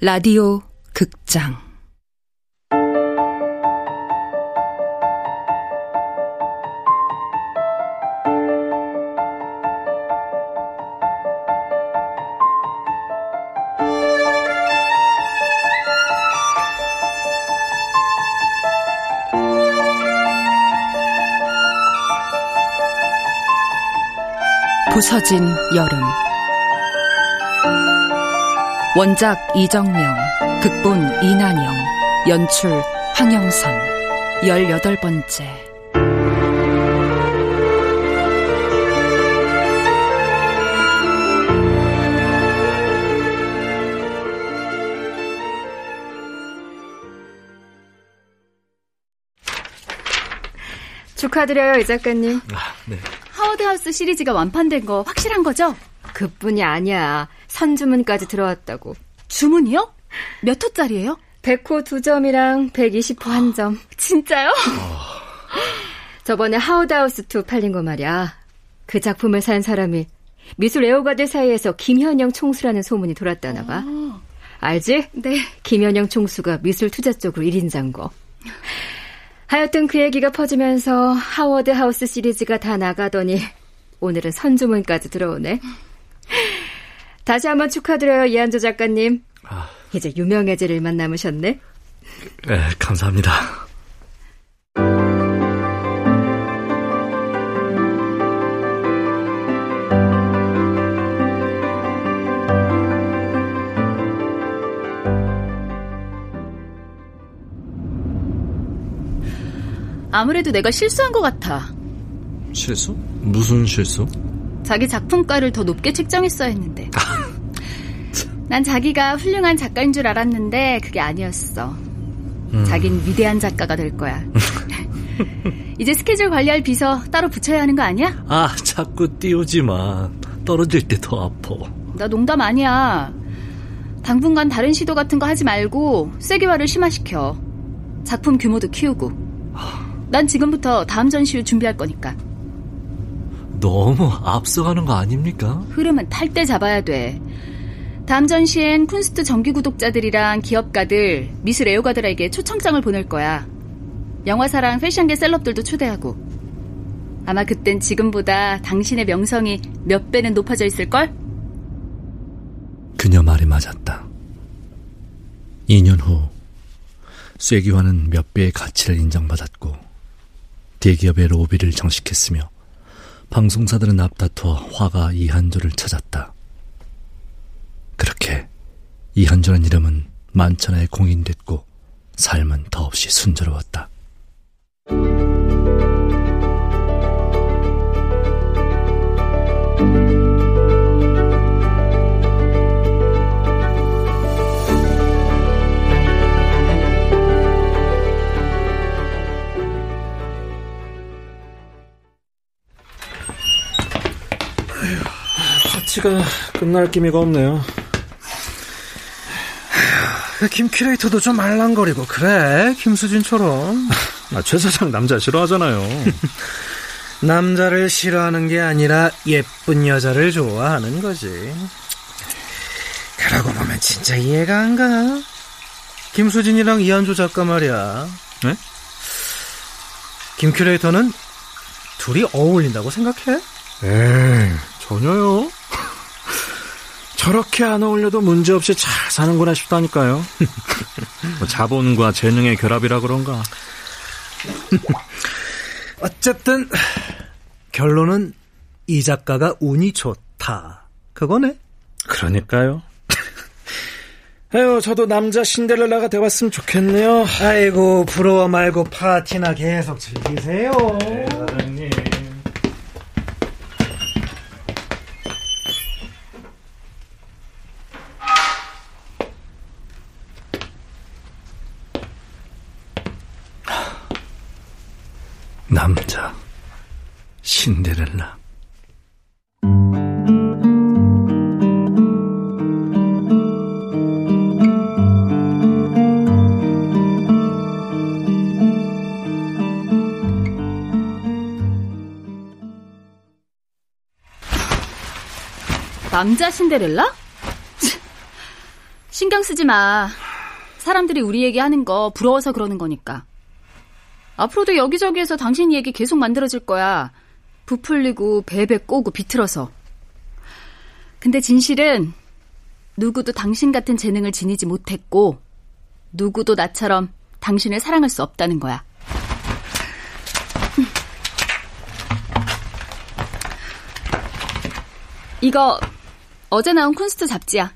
라디오 극장. 부서진 여름 원작 이정명, 극본 이난영, 연출 황영선, 열여덟 번째. 축하드려요, 이 작가님. 아, 네. 하워드하우스 시리즈가 완판된 거 확실한 거죠? 그뿐이 아니야. 선주문까지 들어왔다고. 주문이요? 몇 호짜리예요? 100호 2점이랑 120호 1점. 진짜요? 저번에 하우드하우스 2 팔린 거 말이야. 그 작품을 산 사람이 미술 애호가들 사이에서 김현영 총수라는 소문이 돌았다나 봐. 아. 알지? 네. 김현영 총수가 미술 투자 쪽으로 1인자인 거. 하여튼 그 얘기가 퍼지면서 하워드 하우스 시리즈가 다 나가더니 오늘은 선주문까지 들어오네. 다시 한번 축하드려요, 이한조 작가님. 아... 이제 유명해질 일만 남으셨네. 네, 감사합니다. 아무래도 내가 실수한 것 같아. 실수? 무슨 실수? 자기 작품가를 더 높게 책정했어야 했는데. 난 자기가 훌륭한 작가인 줄 알았는데 그게 아니었어. 음. 자긴 위대한 작가가 될 거야. 이제 스케줄 관리할 비서 따로 붙여야 하는 거 아니야? 아, 자꾸 띄우지 마. 떨어질 때 더 아파. 나 농담 아니야. 당분간 다른 시도 같은 거 하지 말고 세계화를 심화시켜. 작품 규모도 키우고. 난 지금부터 다음 전시회 준비할 거니까. 너무 앞서가는 거 아닙니까? 흐름은 탈 때 잡아야 돼. 다음 전시엔 쿤스트 정기 구독자들이랑 기업가들, 미술 애호가들에게 초청장을 보낼 거야. 영화사랑 패션계 셀럽들도 초대하고. 아마 그땐 지금보다 당신의 명성이 몇 배는 높아져 있을걸? 그녀 말이 맞았다. 2년 후, 쇠기화는 몇 배의 가치를 인정받았고, 대기업의 로비를 정식했으며, 방송사들은 앞다투어 화가 이한조를 찾았다. 이한조란 이름은 만천하에 공인됐고 삶은 더없이 순조로웠다. 파티가 끝날 기미가 없네요. 김 큐레이터도 좀 말랑거리고 그래 김수진처럼 아, 최 사장 남자 싫어하잖아요. 남자를 싫어하는 게 아니라 예쁜 여자를 좋아하는 거지. 그러고 보면 진짜 이해가 안 가. 김수진이랑 이한조 작가 말이야. 네? 김 큐레이터는 둘이 어울린다고 생각해? 에이 전혀요 저렇게 안 어울려도 문제없이 잘 사는구나 싶다니까요. 뭐 자본과 재능의 결합이라 그런가. 어쨌든 결론은 이 작가가 운이 좋다. 그거네. 그러니까요. 에휴, 저도 남자 신데렐라가 되었으면 좋겠네요. 아이고, 부러워 말고 파티나 계속 즐기세요. 네, 사장님. 남자 신데렐라 남자 신데렐라? 신경 쓰지 마. 사람들이 우리 얘기 하는 거 부러워서 그러는 거니까. 앞으로도 여기저기에서 당신 얘기 계속 만들어질 거야. 부풀리고 베베 꼬고 비틀어서. 근데 진실은 누구도 당신 같은 재능을 지니지 못했고 누구도 나처럼 당신을 사랑할 수 없다는 거야. 이거 어제 나온 쿤스트 잡지야.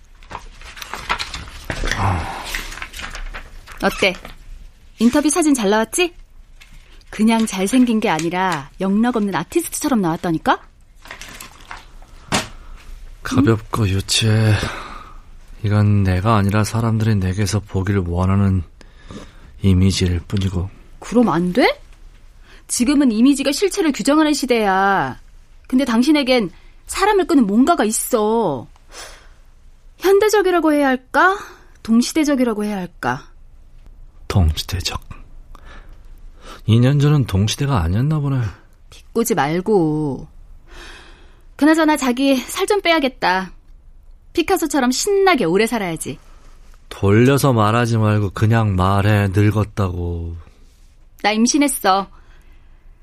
어때? 인터뷰 사진 잘 나왔지? 그냥 잘생긴 게 아니라 영락 없는 아티스트처럼 나왔다니까? 가볍고 유치해. 이건 내가 아니라 사람들이 내게서 보기를 원하는 이미지일 뿐이고. 그럼 안 돼? 지금은 이미지가 실체를 규정하는 시대야. 근데 당신에겐 사람을 끄는 뭔가가 있어. 현대적이라고 해야 할까? 동시대적이라고 해야 할까? 동시대적. 2년 전은 동시대가 아니었나 보네. 비꼬지 말고. 그나저나 자기 살 좀 빼야겠다. 피카소처럼 신나게 오래 살아야지. 돌려서 말하지 말고 그냥 말해 늙었다고. 나 임신했어.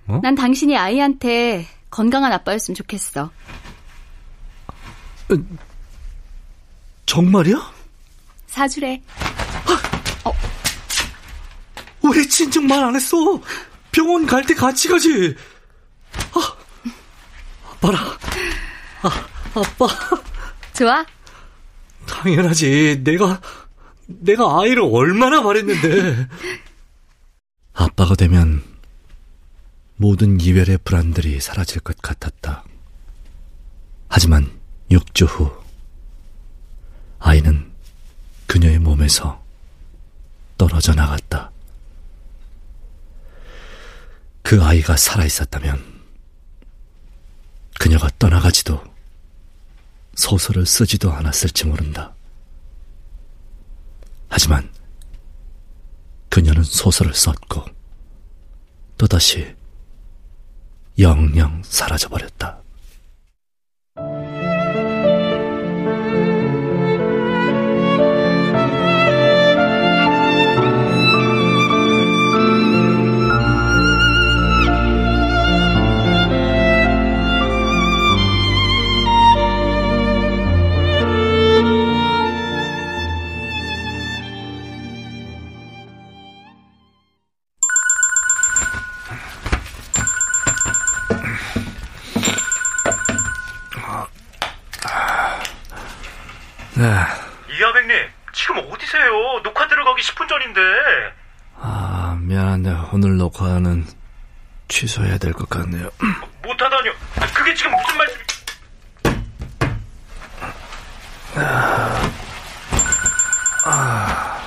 어? 난 당신이 아이한테 건강한 아빠였으면 좋겠어. 정말이야? 사주래. 어. 왜 진작 말안 했어? 병원 갈 때 같이 가지. 아, 봐라. 아, 아빠. 좋아? 당연하지. 내가, 내가 아이를 얼마나 바랬는데. 아빠가 되면 모든 이별의 불안들이 사라질 것 같았다. 하지만 6주 후, 아이는 그녀의 몸에서 떨어져 나갔다. 그 아이가 살아 있었다면, 그녀가 떠나가지도 소설을 쓰지도 않았을지 모른다. 하지만 그녀는 소설을 썼고 또다시 영영 사라져버렸다. 네. 이하백님, 지금 어디세요? 녹화 들어가기 10분 전인데. 아, 미안한데 오늘 녹화는 취소해야 될 것 같네요. 못하다뇨. 그게 지금 무슨 말씀? 아, 아,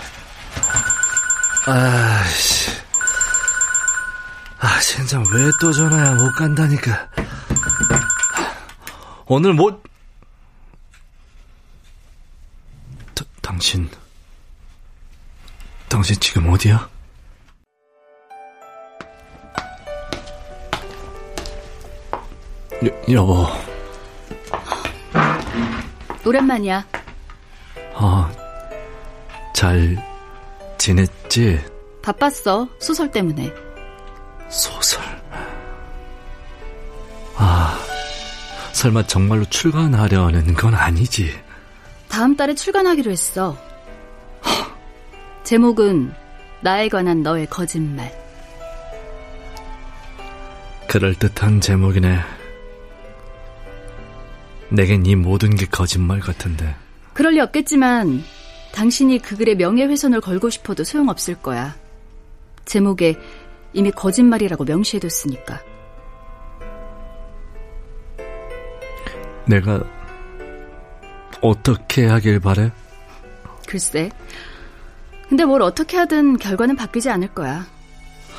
아씨. 아, 진짜 왜 또 전화야? 못 간다니까. 오늘 못, 당신, 당신 지금 어디야? 여, 여보. 오랜만이야. 아, 잘 지냈지? 바빴어, 소설 때문에. 소설. 아, 설마 정말로 출간하려는 건 아니지? 다음 달에 출간하기로 했어. 제목은 나에 관한 너의 거짓말. 그럴듯한 제목이네. 내겐 이 모든 게 거짓말 같은데. 그럴 리 없겠지만 당신이 그 글에 명예훼손을 걸고 싶어도 소용없을 거야. 제목에 이미 거짓말이라고 명시해뒀으니까. 내가 어떻게 하길 바래? 글쎄. 근데 뭘 어떻게 하든 결과는 바뀌지 않을 거야.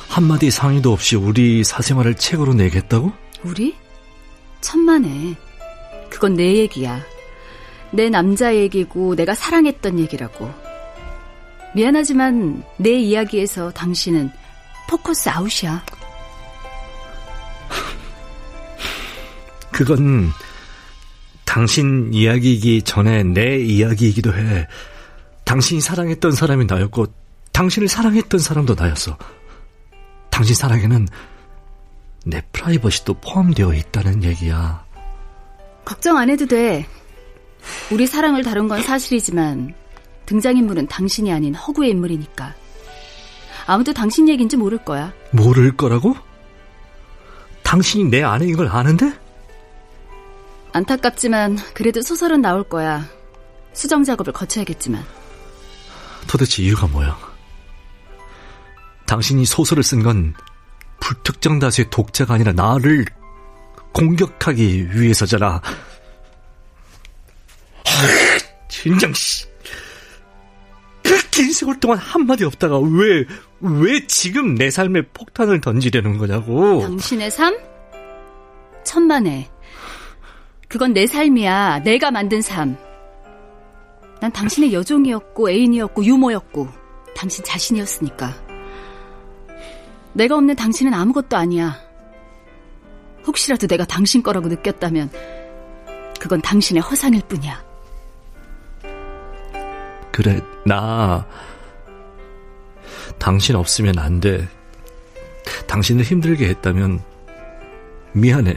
한마디 상의도 없이 우리 사생활을 책으로 내겠다고? 우리? 천만에. 그건 내 얘기야. 내 남자 얘기고 내가 사랑했던 얘기라고. 미안하지만 내 이야기에서 당신은 포커스 아웃이야. 그건 당신 이야기이기 전에 내 이야기이기도 해. 당신이 사랑했던 사람이 나였고 당신을 사랑했던 사람도 나였어. 당신 사랑에는 내 프라이버시도 포함되어 있다는 얘기야. 걱정 안 해도 돼. 우리 사랑을 다룬 건 사실이지만 등장인물은 당신이 아닌 허구의 인물이니까. 아무도 당신 얘기인지 모를 거야. 모를 거라고? 당신이 내 아내인 걸 아는데? 안타깝지만 그래도 소설은 나올 거야. 수정 작업을 거쳐야겠지만. 도대체 이유가 뭐야? 당신이 소설을 쓴 건 불특정 다수의 독자가 아니라 나를 공격하기 위해서잖아. 진정 씨. 긴 세월 동안 한마디 없다가 왜, 왜 지금 내 삶에 폭탄을 던지려는 거냐고. 당신의 삶? 천만에. 그건 내 삶이야. 내가 만든 삶. 난 당신의 여종이었고, 애인이었고, 유모였고, 당신 자신이었으니까. 내가 없는 당신은 아무것도 아니야. 혹시라도 내가 당신 거라고 느꼈다면, 그건 당신의 허상일 뿐이야. 그래, 나, 당신 없으면 안 돼. 당신을 힘들게 했다면, 미안해.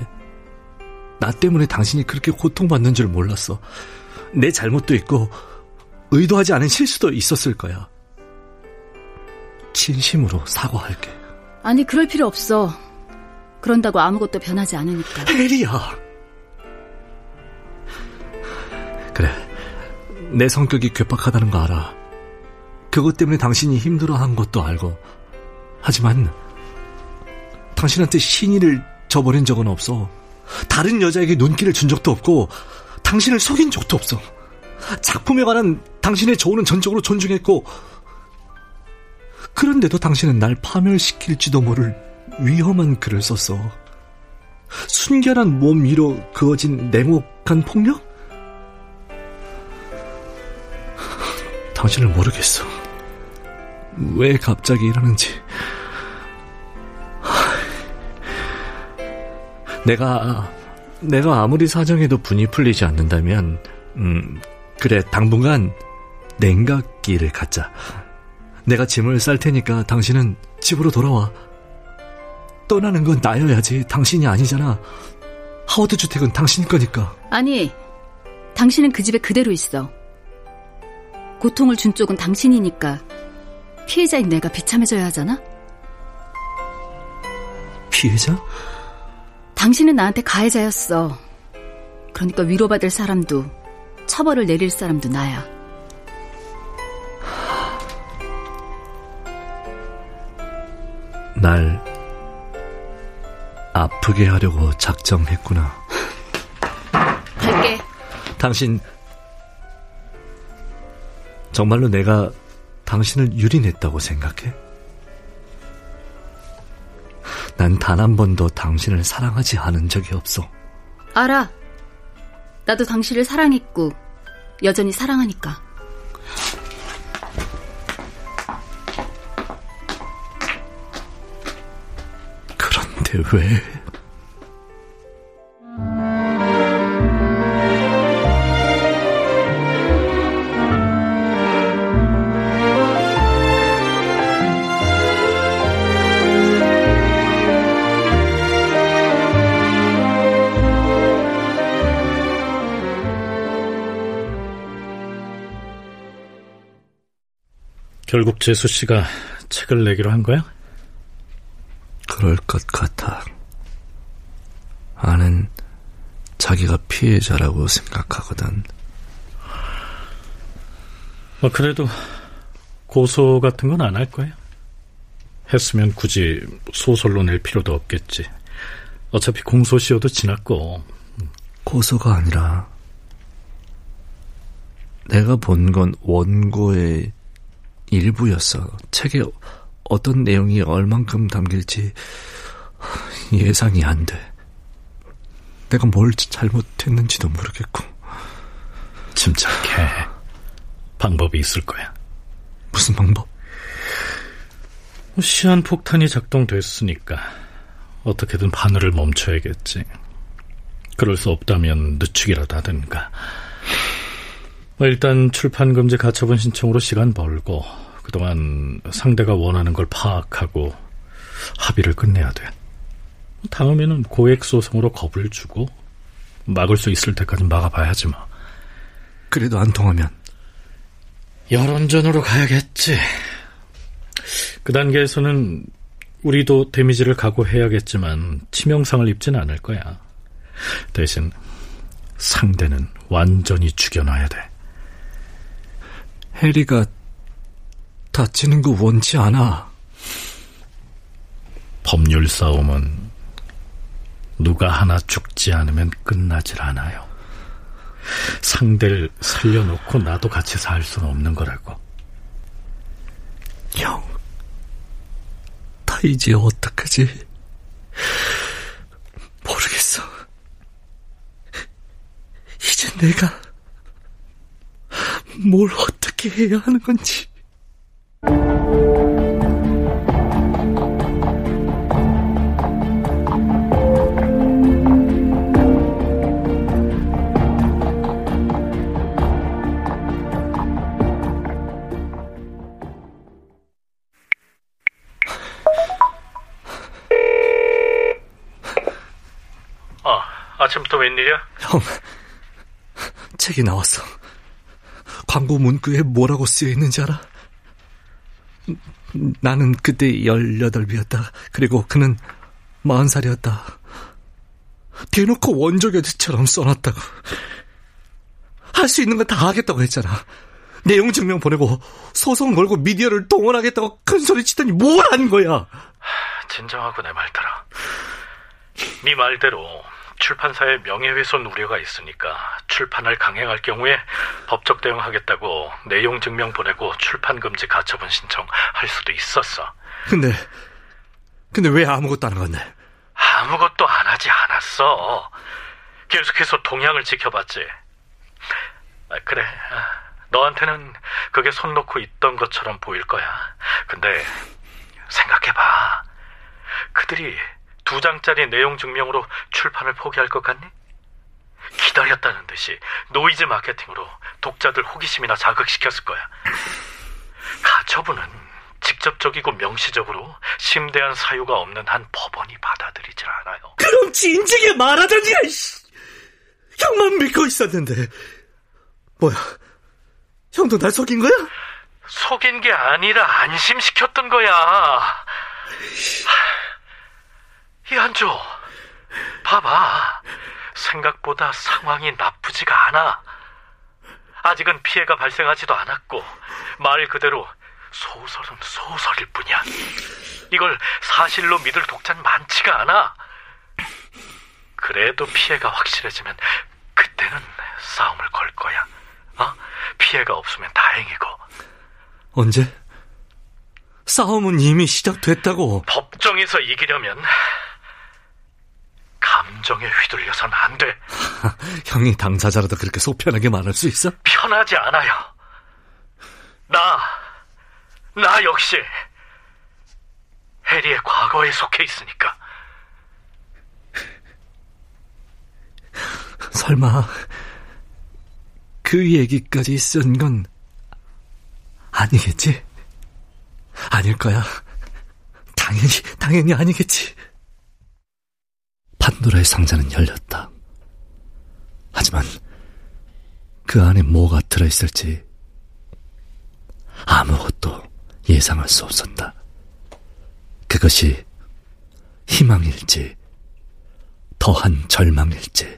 나 때문에 당신이 그렇게 고통받는 줄 몰랐어. 내 잘못도 있고, 의도하지 않은 실수도 있었을 거야. 진심으로 사과할게. 아니, 그럴 필요 없어. 그런다고 아무것도 변하지 않으니까. 혜리야! 그래. 내 성격이 괴팍하다는 거 알아. 그것 때문에 당신이 힘들어한 것도 알고. 하지만, 당신한테 신의를 저버린 적은 없어. 다른 여자에게 눈길을 준 적도 없고, 당신을 속인 적도 없어. 작품에 관한 당신의 조언은 전적으로 존중했고, 그런데도 당신은 날 파멸시킬지도 모를 위험한 글을 썼어. 순결한 몸 위로 그어진 냉혹한 폭력? 당신을 모르겠어. 왜 갑자기 이러는지. 내가, 내가 아무리 사정해도 분이 풀리지 않는다면, 음, 그래, 당분간 냉각기를 갖자. 내가 짐을 쌀 테니까 당신은 집으로 돌아와. 떠나는 건 나여야지 당신이 아니잖아. 하워드 주택은 당신 거니까. 아니, 당신은 그 집에 그대로 있어. 고통을 준 쪽은 당신이니까 피해자인 내가 비참해져야 하잖아? 피해자? 당신은 나한테 가해자였어. 그러니까 위로받을 사람도 처벌을 내릴 사람도 나야. 날 아프게 하려고 작정했구나. 갈게. 당신 정말로 내가 당신을 유린했다고 생각해? 난 단 한 번도 당신을 사랑하지 않은 적이 없어. 알아. 나도 당신을 사랑했고, 여전히 사랑하니까. 그런데 왜... 결국 재수 씨가 책을 내기로 한 거야? 그럴 것 같아. 아는 자기가 피해자라고 생각하거든. 뭐 그래도 고소 같은 건 안 할 거야. 했으면 굳이 소설로 낼 필요도 없겠지. 어차피 공소시효도 지났고. 고소가 아니라 내가 본 건 원고의 일부였어. 책에 어떤 내용이 얼만큼 담길지 예상이 안 돼. 내가 뭘 잘못했는지도 모르겠고. 침착해. 방법이 있을 거야. 무슨 방법? 시한 폭탄이 작동됐으니까 어떻게든 바늘을 멈춰야겠지. 그럴 수 없다면 늦추기라도 하든가. 뭐 일단 출판 금지 가처분 신청으로 시간 벌고 그동안 상대가 원하는 걸 파악하고 합의를 끝내야 돼. 다음에는 고액 소송으로 겁을 주고 막을 수 있을 때까지 막아봐야지 뭐. 그래도 안 통하면 여론전으로 가야겠지. 그 단계에서는 우리도 데미지를 각오해야겠지만 치명상을 입진 않을 거야. 대신 상대는 완전히 죽여놔야 돼. 해리가 다치는 거 원치 않아. 법률 싸움은 누가 하나 죽지 않으면 끝나질 않아요. 상대를 살려놓고 나도 같이 살 수는 없는 거라고. 형, 다 이제 어떡하지? 모르겠어. 이제 내가 뭘 어떻게 해야 하는 건지. 웬일이야? 형, 책이 나왔어. 광고 문구에 뭐라고 쓰여 있는지 알아? 나는 그때 18이었다. 그리고 그는 40살이었다. 대놓고 원조교지처럼 써놨다고. 할 수 있는 건 다 하겠다고 했잖아. 내용 증명 보내고 소송 걸고 미디어를 동원하겠다고 큰 소리 치더니 뭘 한 거야? 진정하고 내말 들어. 네 말대로 출판사의 명예훼손 우려가 있으니까 출판을 강행할 경우에 법적 대응하겠다고 내용 증명 보내고 출판 금지 가처분 신청할 수도 있었어. 근데 근데 왜 아무것도 안 한 건데? 아무것도 안 하지 않았어. 계속해서 동향을 지켜봤지. 아, 그래. 너한테는 그게 손 놓고 있던 것처럼 보일 거야. 근데 생각해봐. 그들이 두 장짜리 내용 증명으로 출판을 포기할 것 같니? 기다렸다는 듯이 노이즈 마케팅으로 독자들 호기심이나 자극시켰을 거야. 가처분은 직접적이고 명시적으로 심대한 사유가 없는 한 법원이 받아들이질 않아요. 그럼 진지하게 말하던지, 형만 믿고 있었는데. 뭐야, 형도 날 속인 거야? 속인 게 아니라 안심시켰던 거야. 이한조, 봐봐. 생각보다 상황이 나쁘지가 않아. 아직은 피해가 발생하지도 않았고, 말 그대로 소설은 소설일 뿐이야. 이걸 사실로 믿을 독자는 많지가 않아. 그래도 피해가 확실해지면 그때는 싸움을 걸 거야. 어? 피해가 없으면 다행이고. 언제? 싸움은 이미 시작됐다고. 법정에서 이기려면 감정에 휘둘려선 안 돼. 형이 당사자라도 그렇게 속 편하게 말할 수 있어? 편하지 않아요. 나, 나 역시 해리의 과거에 속해 있으니까. 설마 그 얘기까지 쓴 건 아니겠지? 아닐 거야. 당연히, 당연히 아니겠지. 판도라의 상자는 열렸다. 하지만 그 안에 뭐가 들어있을지 아무것도 예상할 수 없었다. 그것이 희망일지, 더한 절망일지.